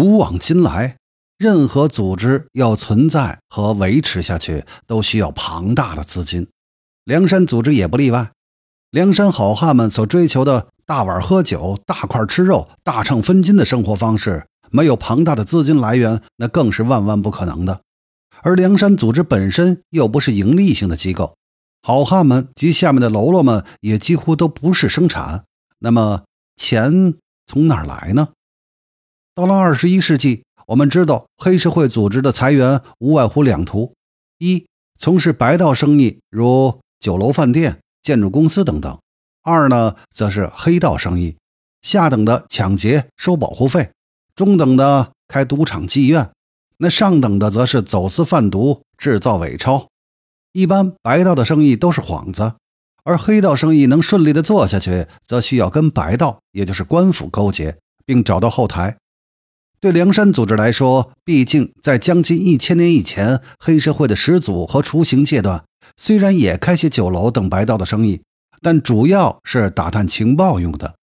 古往今来，任何组织要存在和维持下去，都需要庞大的资金。梁山组织也不例外。梁山好汉们所追求的大碗喝酒、大块吃肉、大秤分金的生活方式，没有庞大的资金来源，那更是万万不可能的。而梁山组织本身又不是盈利性的机构，好汉们及下面的喽啰们也几乎都不是生产，那么钱从哪儿来呢？到了二十一世纪，我们知道黑社会组织的财源无外乎两途：一，从事白道生意，如酒楼、饭店。建筑公司等等，二呢，则是黑道生意，下等的抢劫收保护费，中等的开赌场妓院，那上等的则是走私贩毒制造伪钞。一般白道的生意都是幌子，而黑道生意能顺利的做下去，则需要跟白道，也就是官府勾结，并找到后台。对梁山组织来说，毕竟在将近一千年以前，黑社会的始祖和雏形阶段。虽然也开些酒楼等白道的生意，但主要是打探情报用的。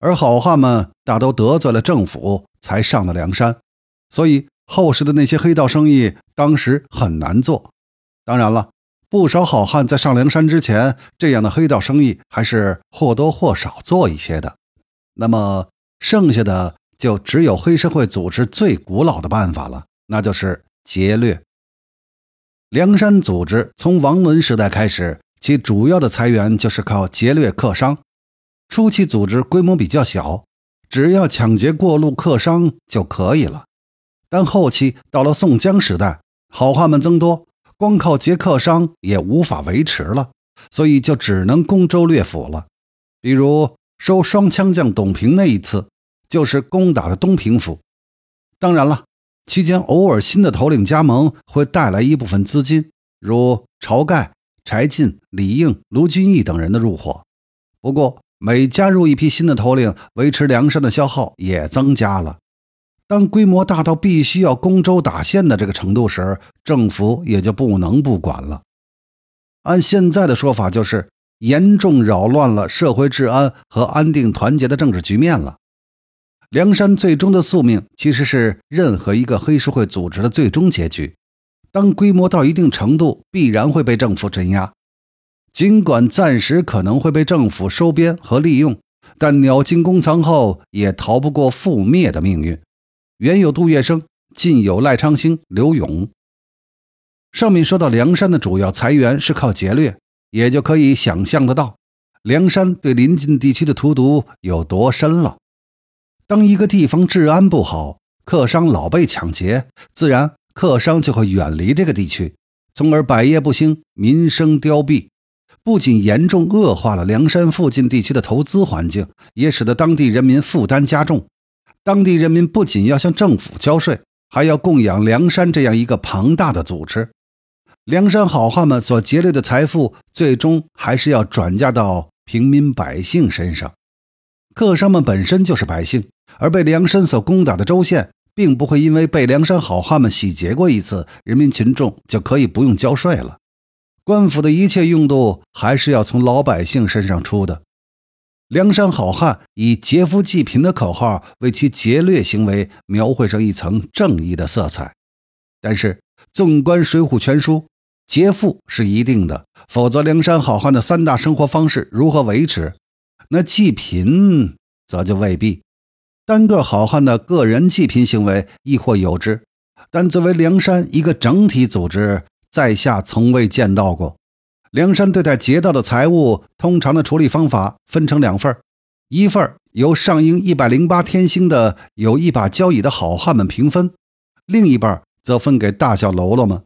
而好汉们大都得罪了政府，才上了梁山，所以后世的那些黑道生意当时很难做。当然了，不少好汉在上梁山之前，这样的黑道生意还是或多或少做一些的。那么剩下的就只有黑社会组织最古老的办法了，那就是劫掠。梁山组织从王伦时代开始，其主要的财源就是靠劫掠客商。初期组织规模比较小，只要抢劫过路客商就可以了。但后期到了宋江时代，好汉们增多，光靠劫客商也无法维持了，所以就只能攻州略府了。比如收双枪将董平那一次，就是攻打的东平府。当然了。期间，偶尔新的头领加盟会带来一部分资金，如晁盖、柴进、李应、卢俊义等人的入伙。不过，每加入一批新的头领，维持梁山的消耗也增加了。当规模大到必须要攻州打县的这个程度时，政府也就不能不管了。按现在的说法，就是严重扰乱了社会治安和安定团结的政治局面了。梁山最终的宿命，其实是任何一个黑社会组织的最终结局。当规模到一定程度，必然会被政府镇压。尽管暂时可能会被政府收编和利用，但鸟尽弓藏后，也逃不过覆灭的命运。原有杜月笙，近有赖昌星、刘勇。上面说到梁山的主要财源是靠劫掠，也就可以想象得到，梁山对邻近地区的荼毒有多深了。当一个地方治安不好，客商老被抢劫，自然客商就会远离这个地区，从而百业不兴，民生凋敝。不仅严重恶化了梁山附近地区的投资环境，也使得当地人民负担加重。当地人民不仅要向政府交税，还要供养梁山这样一个庞大的组织。梁山好汉们所劫掠的财富，最终还是要转嫁到平民百姓身上。客商们本身就是百姓。而被梁山所攻打的州县，并不会因为被梁山好汉们洗劫过一次，人民群众就可以不用交税了。官府的一切用度还是要从老百姓身上出的。梁山好汉以劫富济贫的口号，为其劫掠行为描绘上一层正义的色彩。但是，纵观《水浒全书》，劫富是一定的，否则梁山好汉的三大生活方式如何维持？那济贫则就未必。单个好汉的个人济贫行为亦或有之，但作为梁山一个整体组织，在下从未见到过。梁山对待劫道的财物，通常的处理方法分成两份一份由上应一百零八天星的有一把交椅的好汉们平分，另一半则分给大小喽啰们。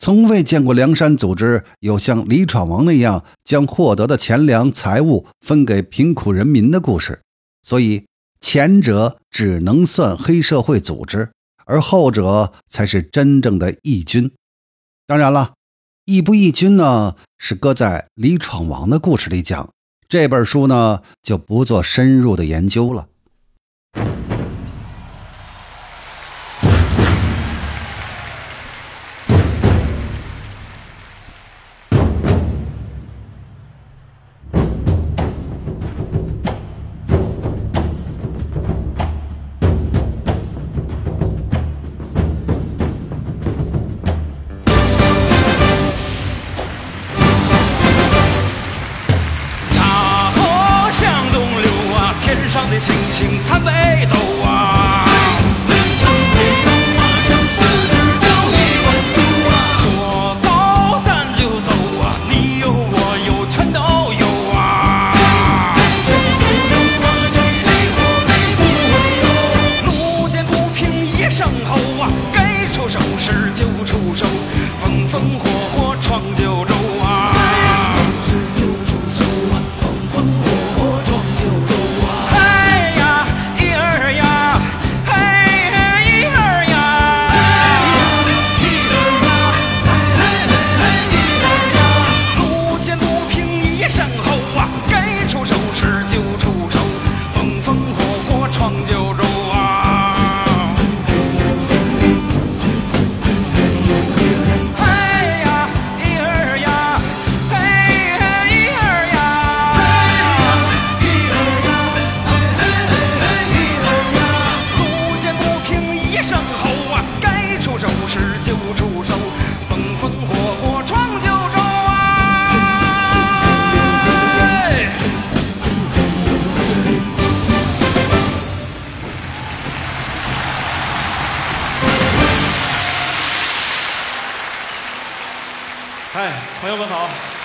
从未见过梁山组织有像李闯王那样将获得的钱粮财物分给贫苦人民的故事，所以。前者只能算黑社会组织，而后者才是真正的义军。当然了，义不义军呢，是搁在李闯王的故事里讲。这本书呢，就不做深入的研究了。天上的星星参北斗啊。朋友们好。